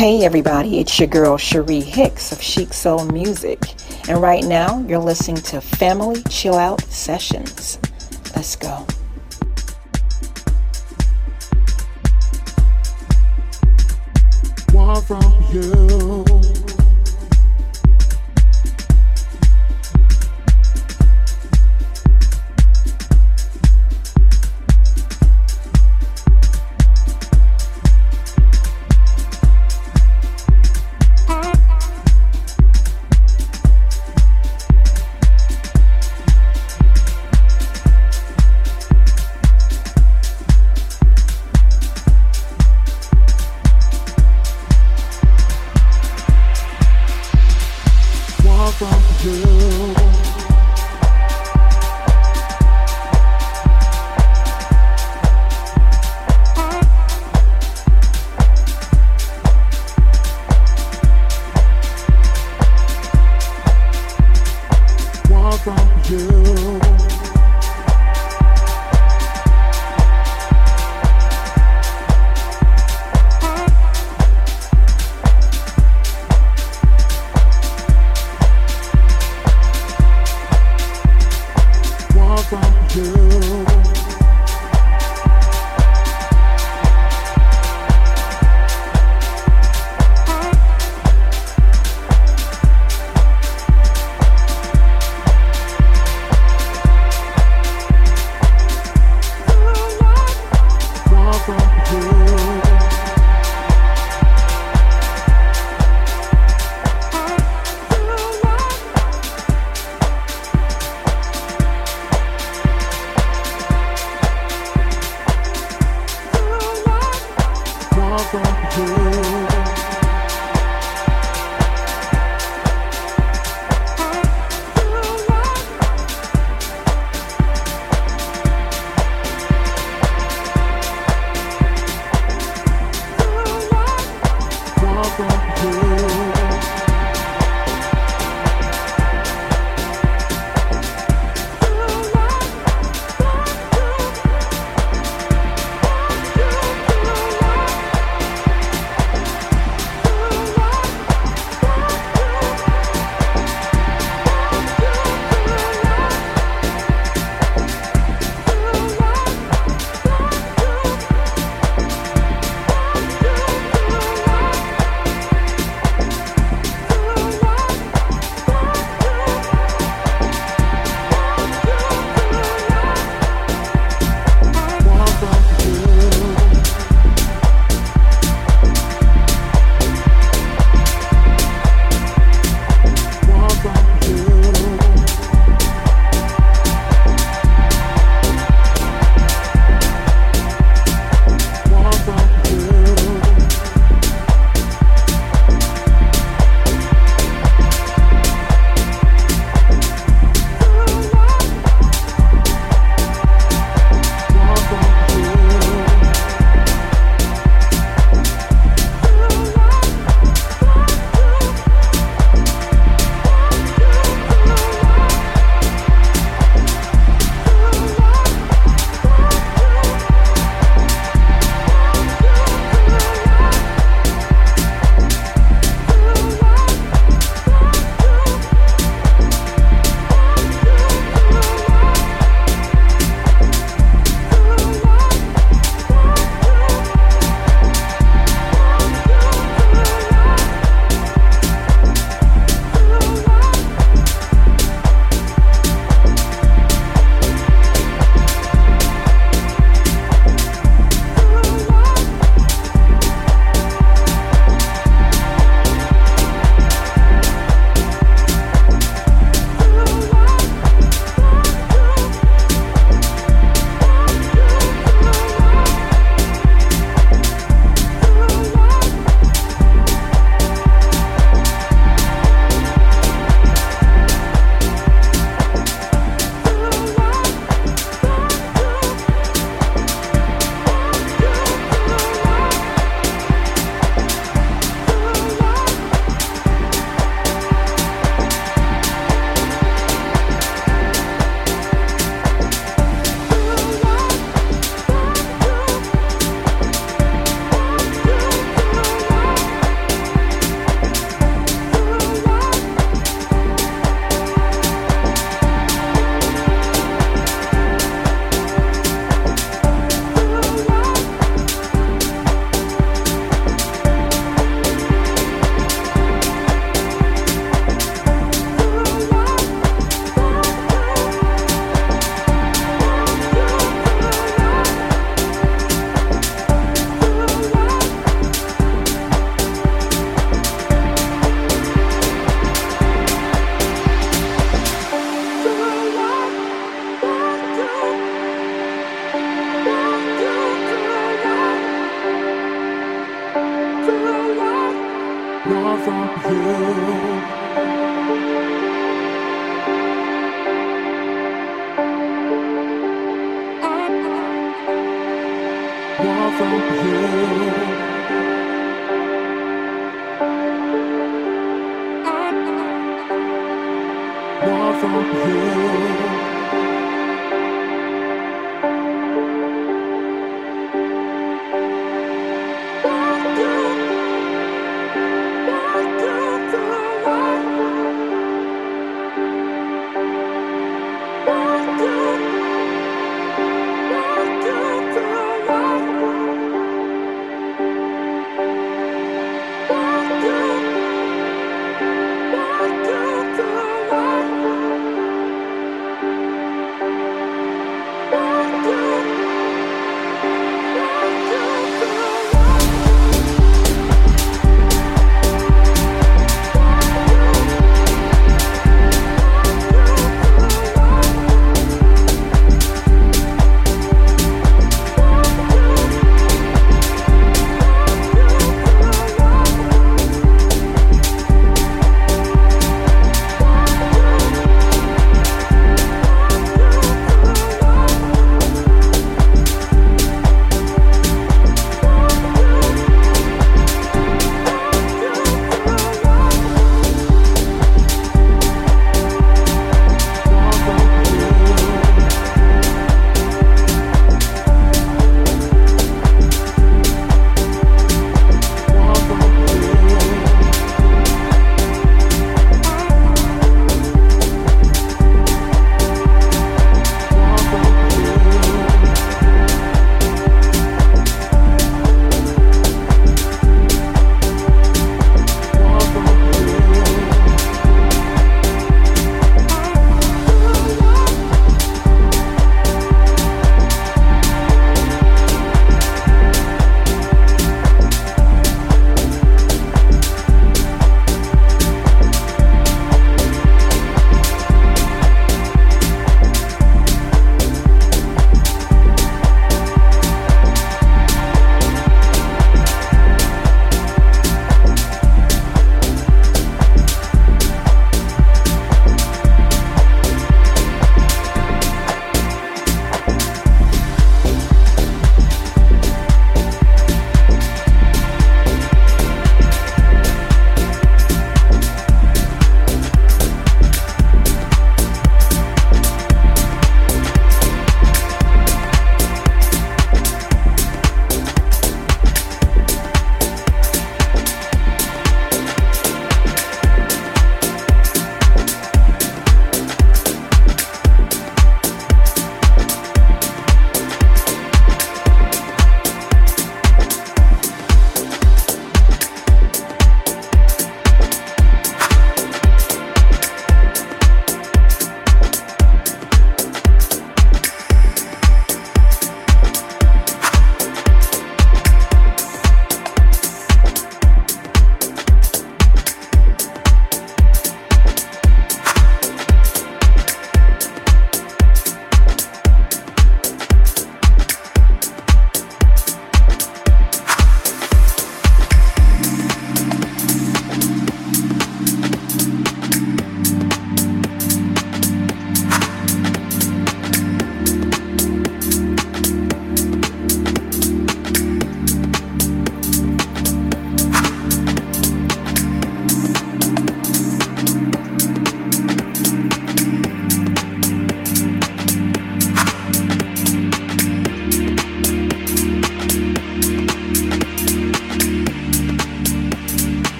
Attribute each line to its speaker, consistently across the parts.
Speaker 1: Hey everybody, it's your girl Cherie Hicks of Chic Soul Music, and right now you're listening to Family Chill Out Sessions. Let's go.
Speaker 2: Want from you.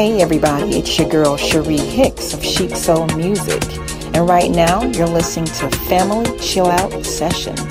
Speaker 1: Hey everybody, it's your girl Cherie Hicks of Chic Soul Music, and right now you're listening to Family Chill Out Sessions.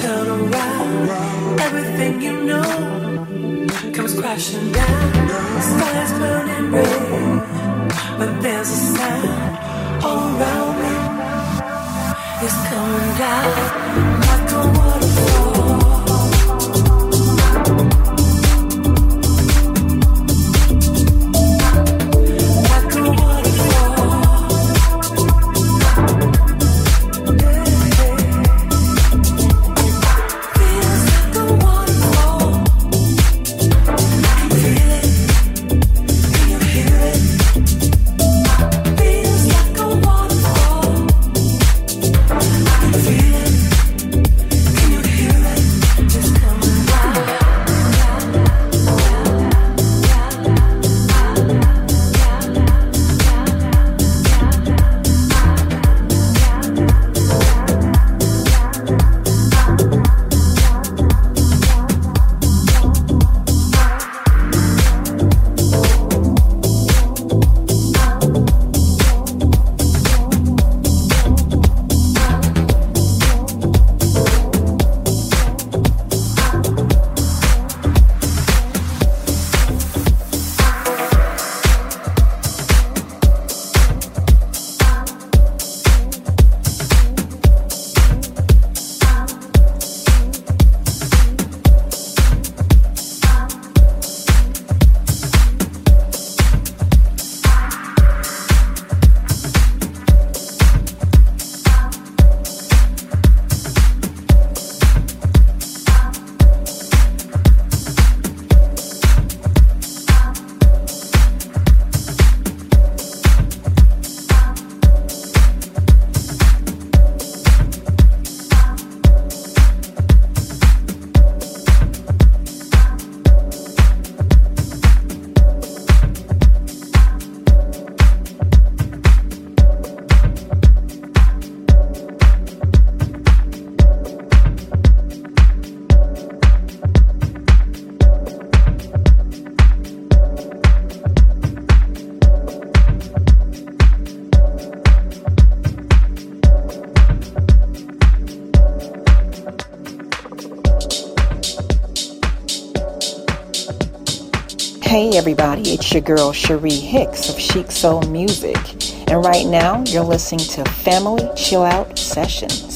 Speaker 2: turn around. Everything you know comes crashing down. The sky's burning red, but there's a sound all around me. It's coming down like a water.
Speaker 1: It's your girl Cherie Hicks of Chic Soul Music, and right now you're listening to Family Chill Out Sessions.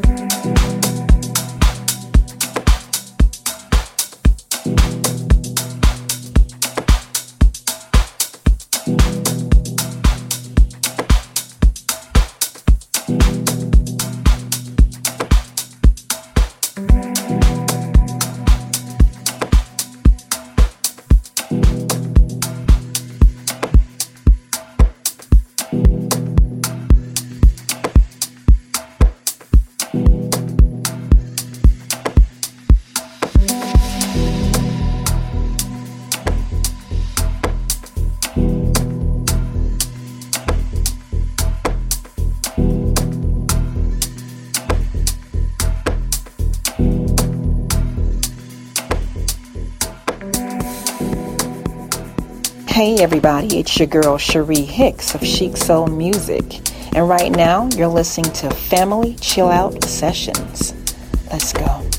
Speaker 3: Bye.
Speaker 1: Hey everybody, it's your girl Cherie Hicks of Chic Soul Music, and right now you're listening to Family Chill Out Sessions. Let's go.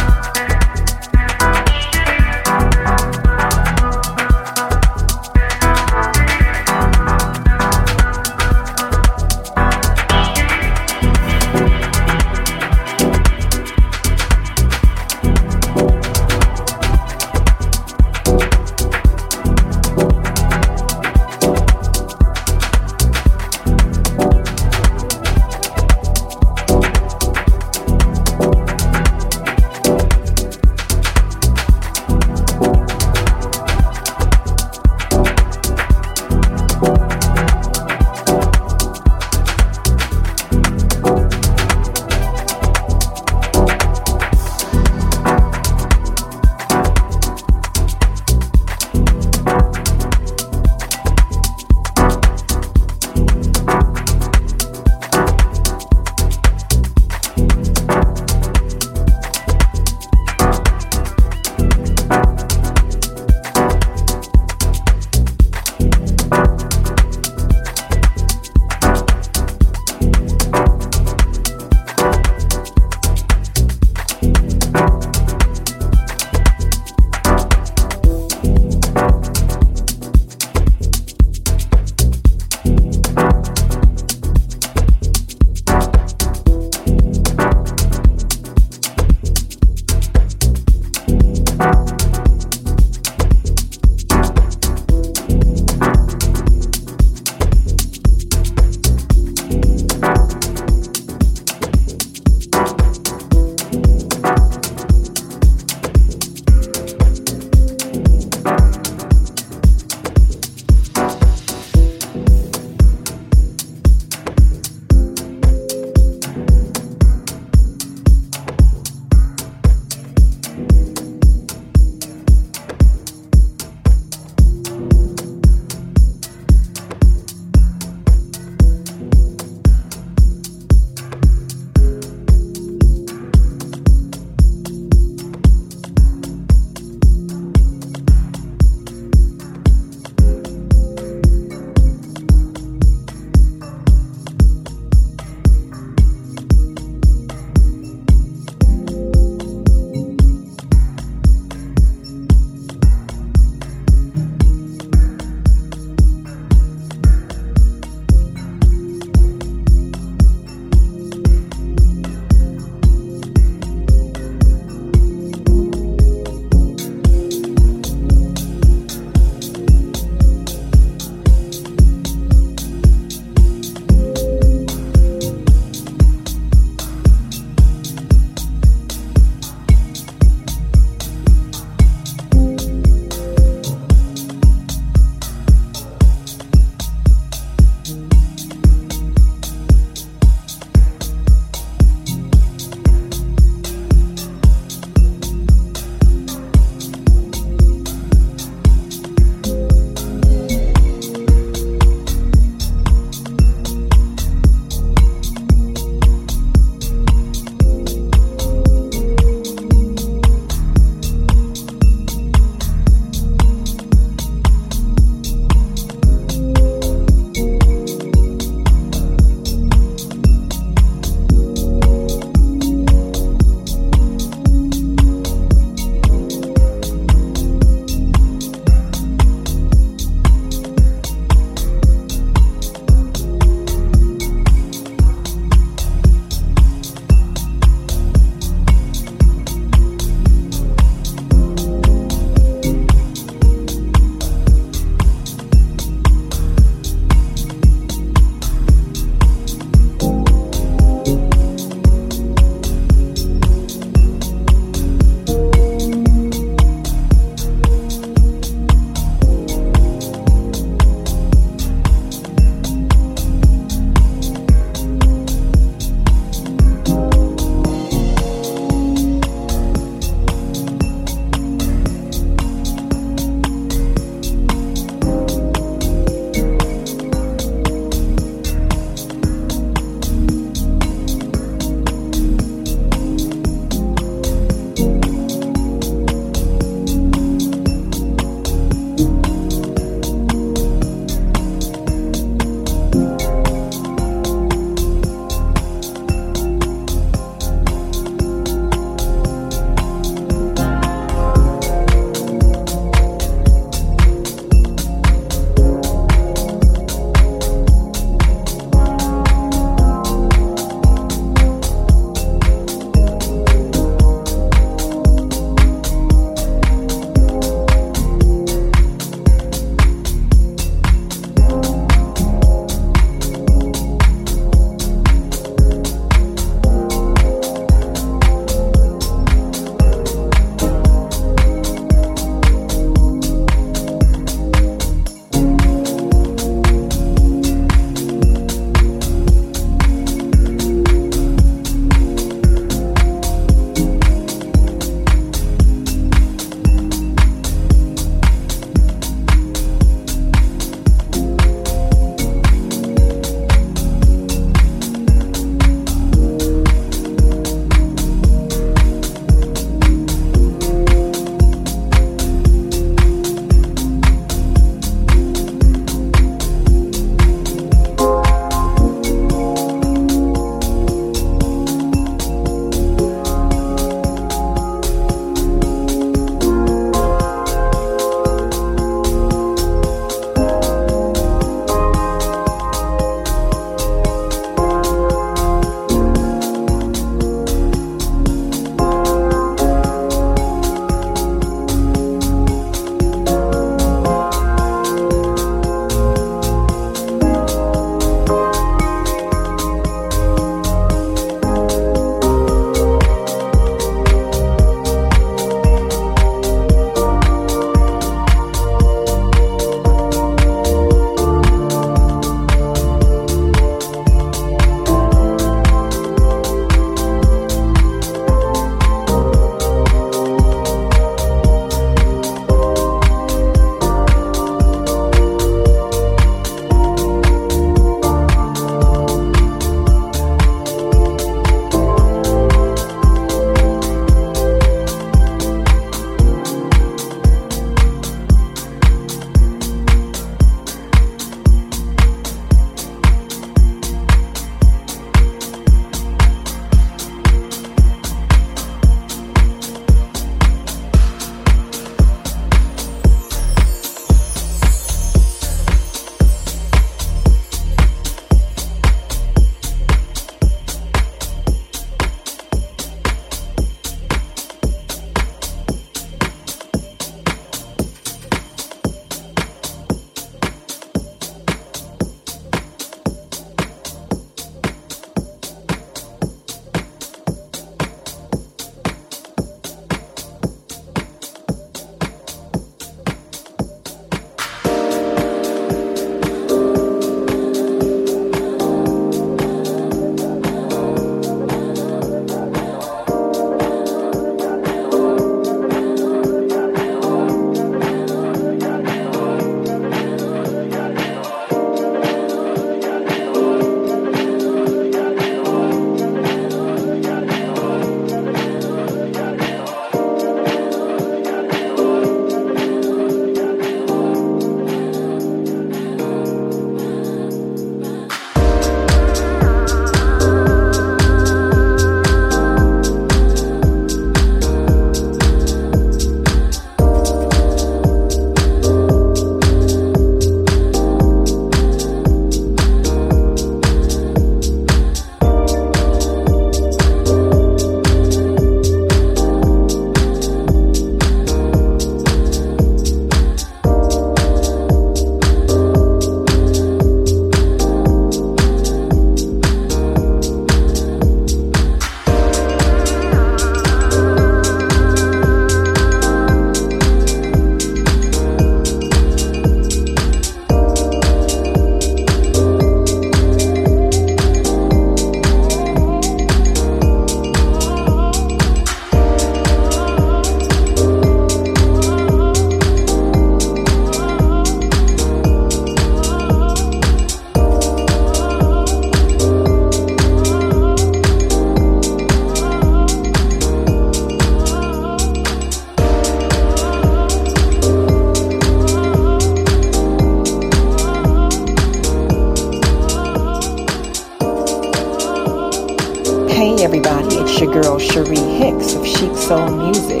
Speaker 1: Hey everybody, it's your girl Cherie Hicks of Chic Soul Music,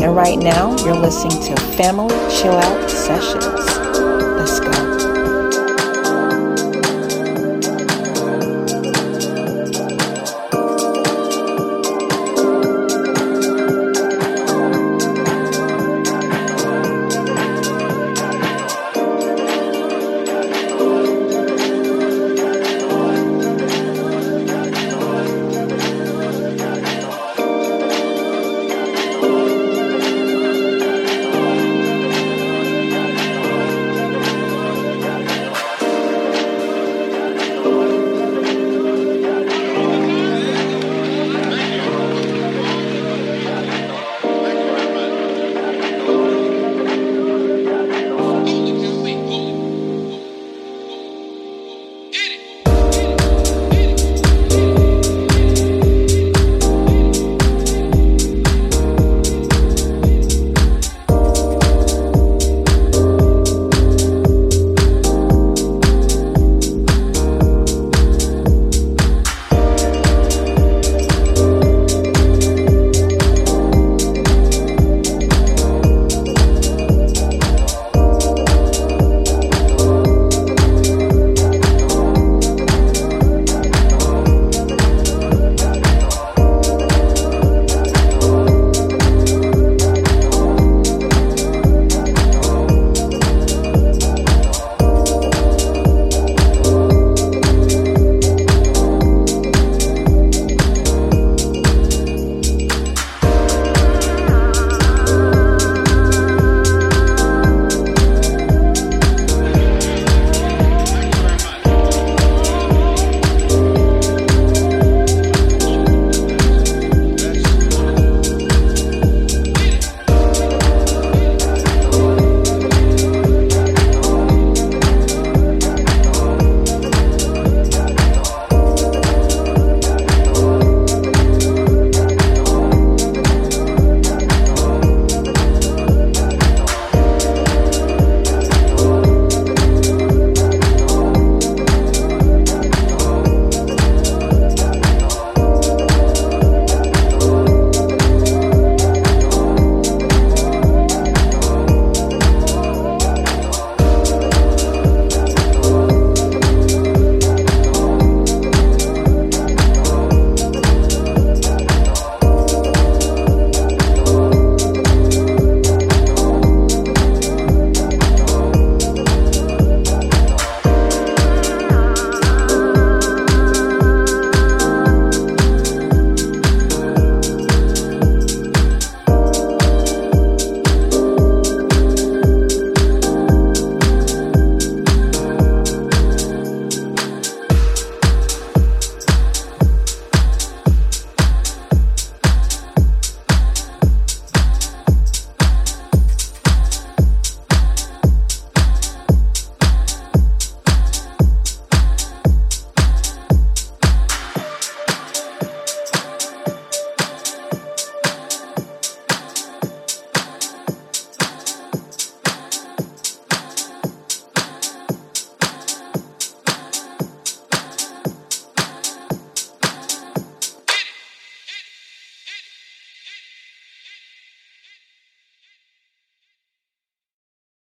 Speaker 1: and right now you're listening to Family Chill Out Sessions.